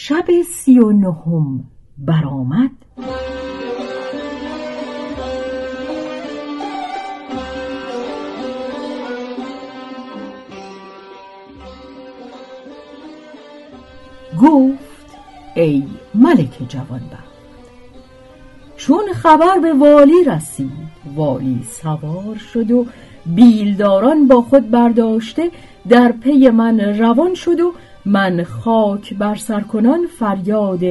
شب سی و نهم برآمد. گفت ای ملک جوانبخت چون خبر به والی رسید والی سوار شد و بیلداران با خود برداشته در پی من روان شد و من خاک بر سر کنان فریاد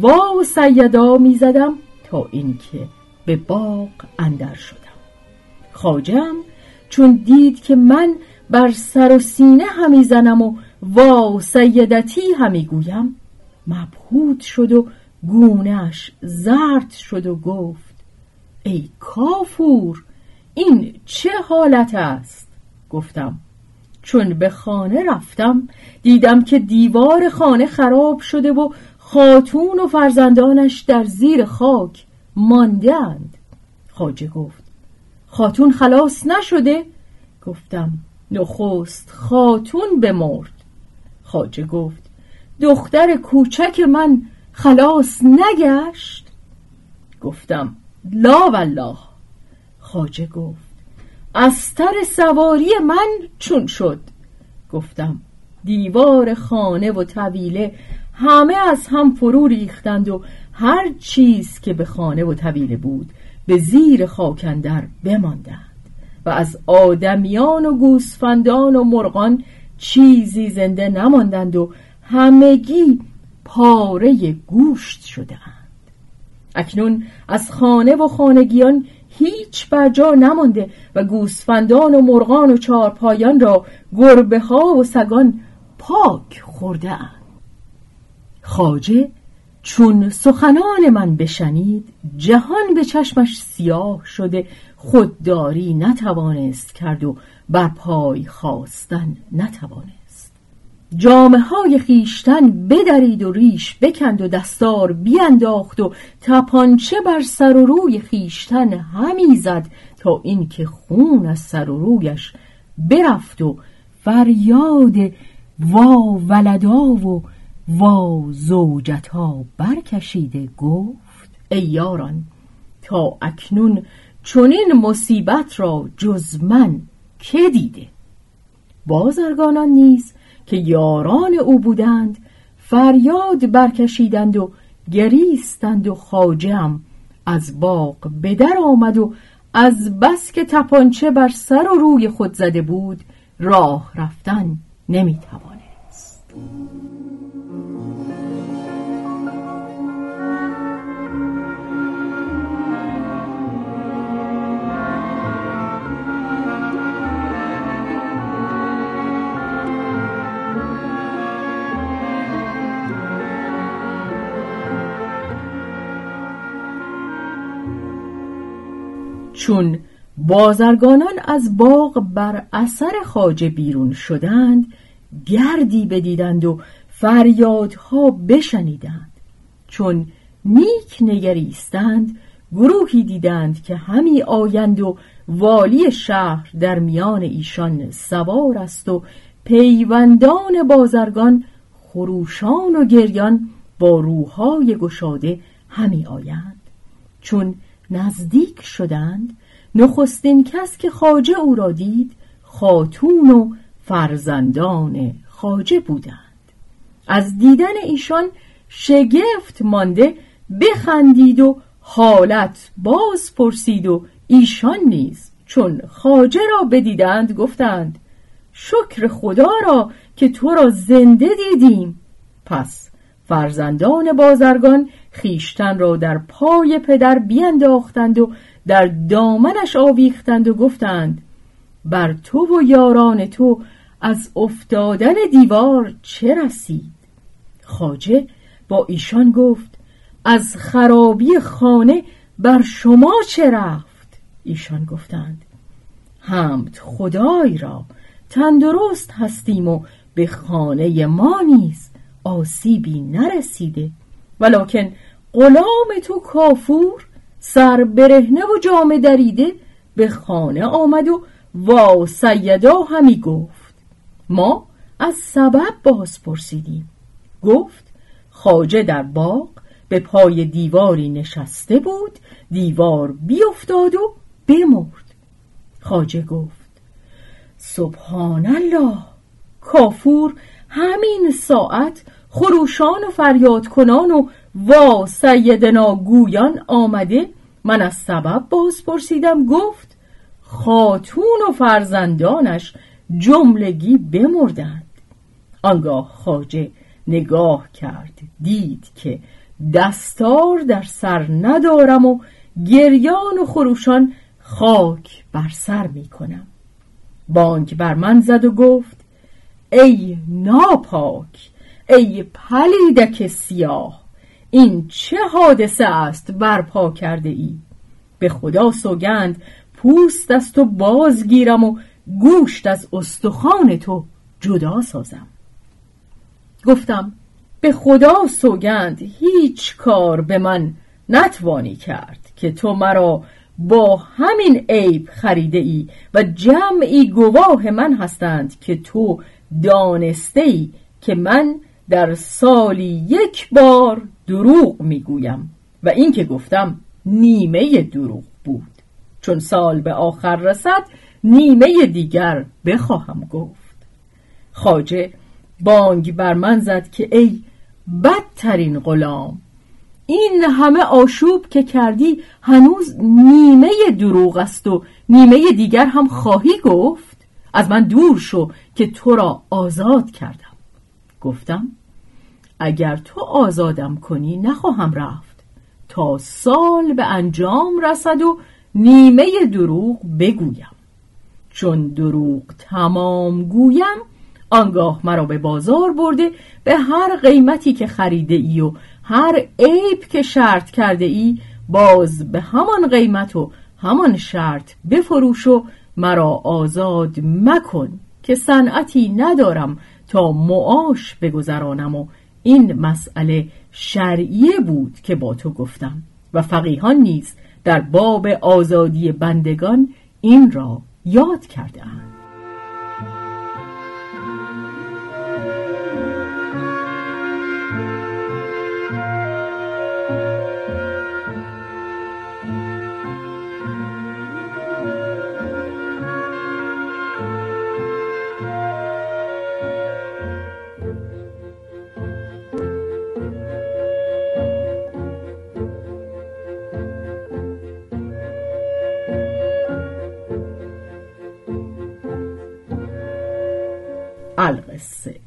وا سیدا می‌زدم تا اینکه به باغ اندر شدم. خاجم چون دید که من بر سر و سینه همی زنم و وا سیدتی همی گویم مبهوت شد و گونهش زرد شد و گفت ای کافور این چه حالت است؟ گفتم چون به خانه رفتم دیدم که دیوار خانه خراب شده و خاتون و فرزندانش در زیر خاک ماندهاند خاجه گفت خاتون خلاص نشده؟ گفتم نخست خاتون بمرد. خاجه گفت دختر کوچک من خلاص نگشت؟ گفتم لا والله. خاجه گفت استر سواری من چون شد. گفتم دیوار خانه و طویله همه از هم فرو ریختند و هر چیز که به خانه و طویله بود به زیر خاکندر بماندند و از آدمیان و گوسفندان و مرغان چیزی زنده نماندند و همگی پاره گوشت شدهاند. اکنون از خانه و خانگیان هیچ برجا نمانده و گوسفندان و مرغان و چارپایان را گربه ها و سگان پاک خورده اند خاجه چون سخنان من بشنید جهان به چشمش سیاه شده خودداری نتوانست کرد و بر پای خواستن نتوانست. جامه های خیشتن بدرید و ریش بکند و دستار بیانداخت و تپانچه بر سر و روی خیشتن همی زد تا اینکه خون از سر و رویش برفت و فریاد وا ولدا و وا زوجتا برکشیده گفت ای یاران تا اکنون چنین مصیبت را جز من که دیده؟ بازرگانان نیز که یاران او بودند فریاد برکشیدند و گریستند و خاجم از باغ به در آمد و از بس که تپانچه بر سر و روی خود زده بود راه رفتن نمی‌توانست. چون بازرگانان از باغ بر اثر خاجه بیرون شدند گردی بدیدند و فریادها بشنیدند. چون نیک نگریستند گروهی دیدند که همی آیند و والی شهر در میان ایشان سوار است و پیوندان بازرگان خروشان و گریان با روحای گشاده همی آیند. چون نزدیک شدند نخستین کس که خاجه او را دید خاتون و فرزندان خاجه بودند. از دیدن ایشان شگفت مانده بخندید و حالت باز پرسید و ایشان نیز چون خاجه را بدیدند گفتند شکر خدا را که تو را زنده دیدیم. پس فرزندان بازرگان خیشتن را در پای پدر بینداختند و در دامنش آویختند و گفتند بر تو و یاران تو از افتادن دیوار چه رسید خاجه با ایشان گفت از خرابی خانه بر شما چه رفت؟ ایشان گفتند حمد خدای را تندرست هستیم و به خانه ما نیز آسیبی نرسیده. ولکن غلام تو کافور سر برهنه و جامه دریده به خانه آمد و وا سیدا همی گفت. ما از سبب باز پرسیدیم. گفت خاجه در باغ به پای دیواری نشسته بود دیوار بیافتاد و بمرد. خاجه گفت سبحان الله کافور همین ساعت خروشان و فریاد کنان و وا سیدنا گویان آمده. من از سبب باز پرسیدم گفت خاتون و فرزندانش جملگی بمردند. آنگاه خاجه نگاه کرد دید که دستار در سر ندارم و گریان و خروشان خاک بر سر می کنم. بانک بر من زد و گفت ای ناپاک ای پلیدک سیاه این چه حادثه است برپا کرده ای به خدا سوگند پوست از تو بازگیرم و گوشت از استخوان تو جدا سازم. گفتم به خدا سوگند هیچ کار به من نتوانی کرد که تو مرا با همین عیب خریده ای و جمعی گواه من هستند که تو دانسته ای که من در سالی یک بار دروغ می‌گویم و این که گفتم نیمه دروغ بود. چون سال به آخر رسد نیمه دیگر بخواهم گفت. خاجه بانگ بر من زد که ای بدترین غلام این همه آشوب که کردی هنوز نیمه دروغ است و نیمه دیگر هم خواهی گفت؟ از من دور شو که تو را آزاد کردم. گفتم اگر تو آزادم کنی نخواهم رفت. تا سال به انجام رسد و نیمه دروغ بگویم. چون دروغ تمام گویم آنگاه مرا به بازار برده به هر قیمتی که خریده ای و هر عیب که شرط کرده ای باز به همان قیمت و همان شرط بفروش و مرا آزاد مکن که صنعتی ندارم تا معاش بگذرانم و این مسئله شرعیه بود که با تو گفتم و فقیهان نیز در باب آزادی بندگان این را یاد کرده اند. القصه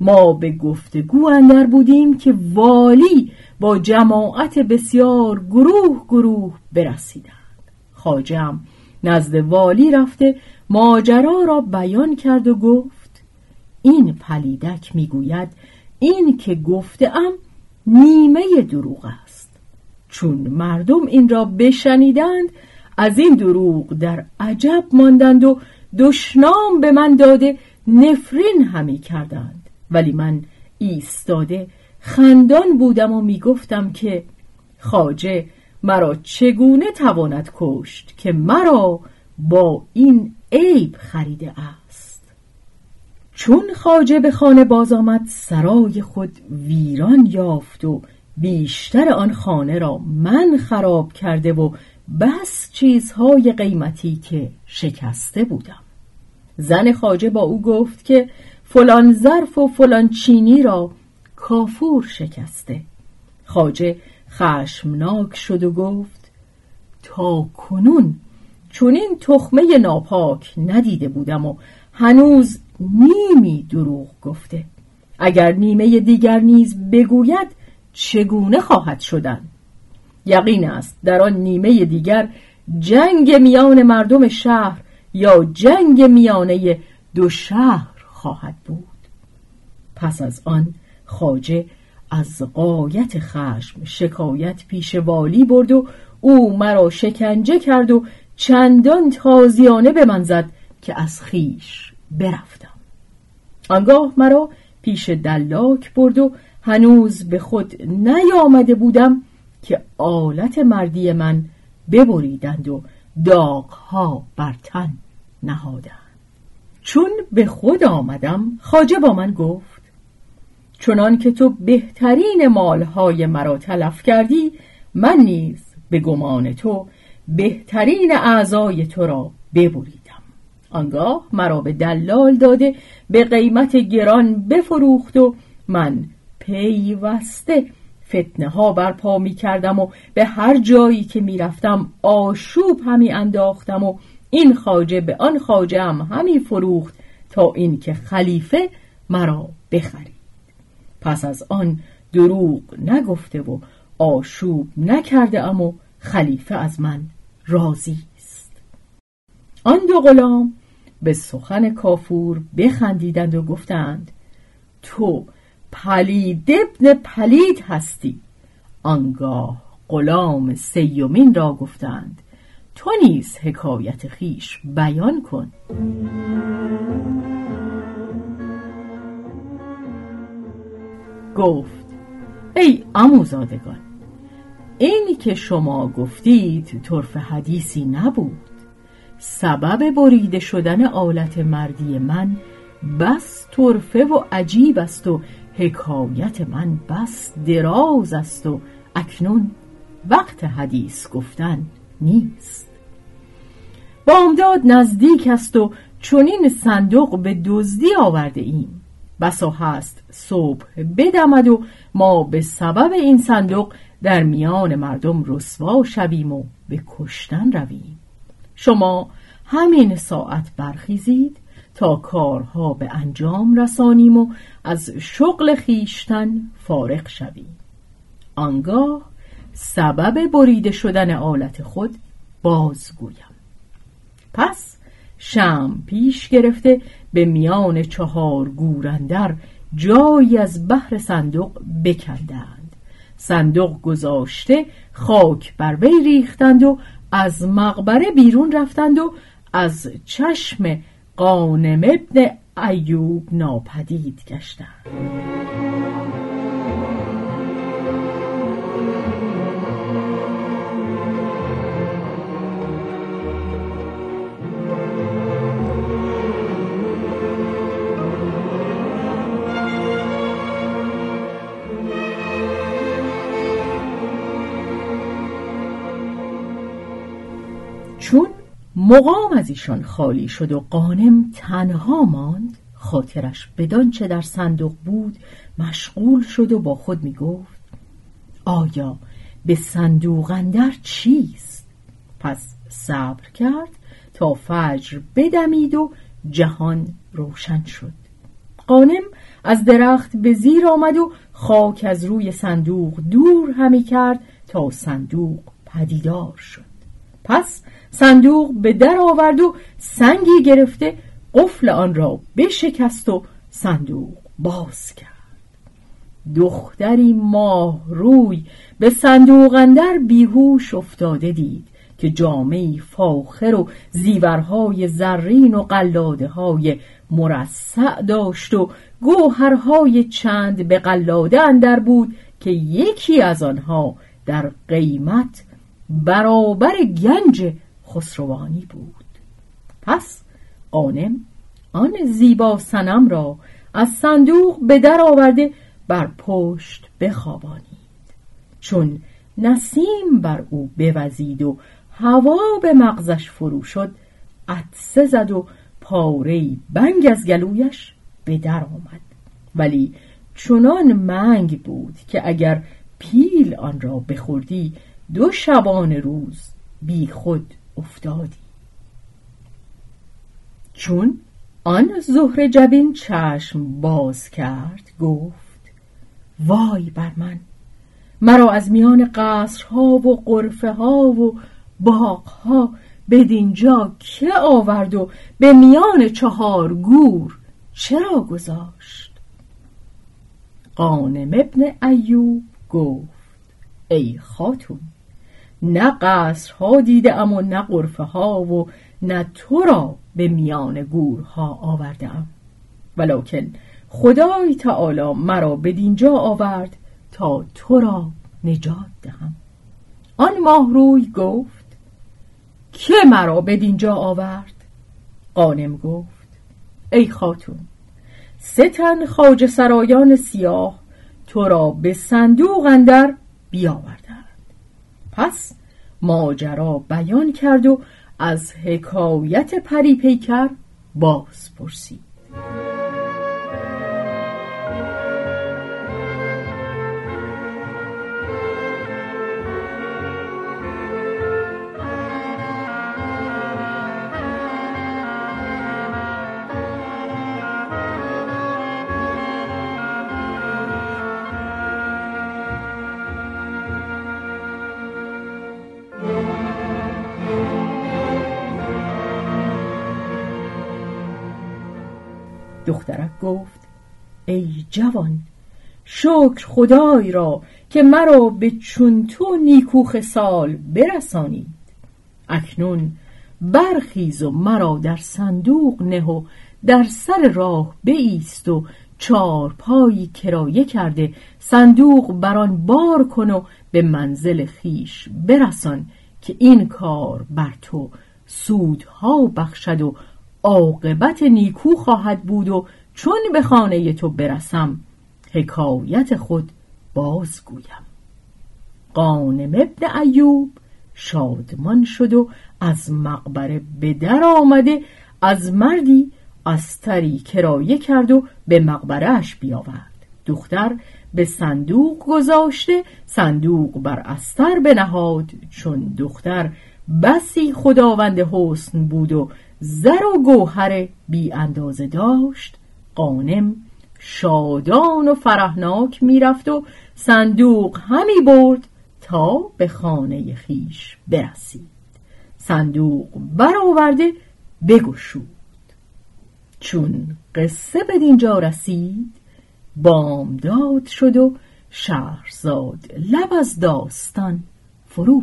ما به گفتگو اندر بودیم که والی با جماعت بسیار گروه گروه برسیدند. خاجم نزد والی رفته ماجرا را بیان کرد و گفت این پلیدک می‌گوید این که گفتم نیمه دروغ است. چون مردم این را بشنیدند از این دروغ در عجب ماندند و دشنام به من داده نفرین همی کردند. ولی من ایستاده خندان بودم و می‌گفتم که خاجه مرا چگونه تواند کشت که مرا با این عیب خریده است؟ چون خاجه به خانه باز آمد سرای خود ویران یافت و بیشتر آن خانه را من خراب کرده و بس چیزهای قیمتی که شکسته بودم. زن خاجه با او گفت که فلان ظرف و فلان چینی را کافور شکسته. خاجه خشمناک شد و گفت تا کنون چون این تخمه ناپاک ندیده بودم و هنوز نیمی دروغ گفته. اگر نیمه دیگر نیز بگوید چگونه خواهد شدن؟ یقین است در آن نیمه دیگر جنگ میان مردم شهر یا جنگ میانه دو شهر خواهد بود. پس از آن خاجه از قایت خشم شکایت پیش والی برد و او مرا شکنجه کرد و چندان تازیانه به من زد که از خیش برفتم. آنگاه مرا پیش دلاک برد و هنوز به خود نیامده بودم که آلت مردی من ببریدند و داغها بر تن نهادند. چون به خود آمدم خاجه با من گفت چنان که تو بهترین مالهای مرا تلف کردی من نیز به گمان تو بهترین اعضای تو را ببریدم. آنگاه مرا به دلال داده به قیمت گران بفروخت و من پیوسته فتنه ها برپا می کردم و به هر جایی که می رفتم آشوب همی انداختم و این خاجه به آن خاجه هم همی فروخت تا اینکه خلیفه مرا بخرید. پس از آن دروغ نگفته و آشوب نکرده ام و خلیفه از من راضی است. آن دو غلام به سخن کافور بخندیدند و گفتند تو پلید ابن پلید هستی. آنگاه غلام سیومین را گفتند تو نیز حکایت خیش بیان کن. گفت ای اموزادگان اینی که شما گفتید طرف حدیثی نبود. سبب بریده شدن آلت مردی من بس طرفه و عجیب است و حکایت من بس دراز است و اکنون وقت حدیث گفتن نیست. بامداد نزدیک است و چونین صندوق به دزدی آورده ایم. بسا هست صبح بدمد و ما به سبب این صندوق در میان مردم رسوا شویم و به کشتن رویم. شما همین ساعت برخیزید تا کارها به انجام رسانیم و از شغل خیشتن فارغ شویم. آنگاه سبب بریده شدن آلت خود بازگویم. پس شم پیش گرفته به میان چهار گورندر جایی از بحر صندوق بکندند. صندوق گذاشته خاک بر وی ریختند و از مقبره بیرون رفتند و از چشم قانم ابن ایوب ناپدید گشتند. مقام از ایشان خالی شد و قانم تنها ماند. خاطرش بدان چه در صندوق بود مشغول شد و با خود می گفت آیا به صندوق اندر چیست؟ پس صبر کرد تا فجر بدمید و جهان روشن شد. قانم از درخت به زیر آمد و خاک از روی صندوق دور همی کرد تا صندوق پدیدار شد. پس صندوق به در آورد و سنگی گرفته قفل آن را بشکست و صندوق باز کرد. دختری ماه روی به صندوق اندر بیهوش افتاده دید که جامعی فاخر و زیورهای زرین و قلاده های مرصع داشت و گوهرهای چند به قلاده اندر بود که یکی از آنها در قیمت برابر گنج خسروانی بود. پس قانم آن زیبا سنم را از صندوق به در آورده بر پشت بخوابانید. چون نسیم بر او بوزید و هوا به مغزش فرو شد عطسه زد و پاره بنگ از گلویش به در آمد. ولی چنان منگ بود که اگر پیل آن را بخوردی دو شبان روز بی خود افتادی. چون آن زهر جبین چشم باز کرد گفت وای بر من مرا از میان قصرها و قرفه ها و باغها بدینجا که آورد و به میان چهار گور چرا گذاشت؟ قانم ابن ایوب گفت ای خاتون نه قصرها دیده ام و نه قرفه ها و نه تو را به میان گورها آورده ام. ولکن خدای تعالی مرا به دینجا آورد تا تو را نجات دهم. آن ماهروی گفت که مرا به دینجا آورد؟ قانم گفت ای خاتون سه تن خاج سرایان سیاه تو را به صندوق اندر بیاوردند پس ماجرا بیان کرد و از حکایت پری پیکر باز پرسید دخترک گفت ای جوان شکر خدای را که مرا به چون تو نیکو سال برسانید. اکنون برخیز و مرا در صندوق نه و در سر راه بیست و چار پایی کرایه کرده صندوق بران بار کن و به منزل خیش برسان که این کار بر تو سودها بخشد و عاقبت نیکو خواهد بود و چون به خانه تو برسم حکایت خود بازگویم. قانم ابن ایوب شادمان شد و از مقبره به در آمده از مردی استری کرایه کرد و به مقبرهش بیاورد. دختر به صندوق گذاشته صندوق بر استر بنهاد چون دختر بسی خداوند حسن بود و زر و گوهر بی اندازه داشت. قانم شادان و فرهناک می‌رفت و صندوق همی برد تا به خانه خیش برسید. صندوق برآورده بگشود. چون قصه به دینجا رسید بامداد شد و شهرزاد لب از داستان فرو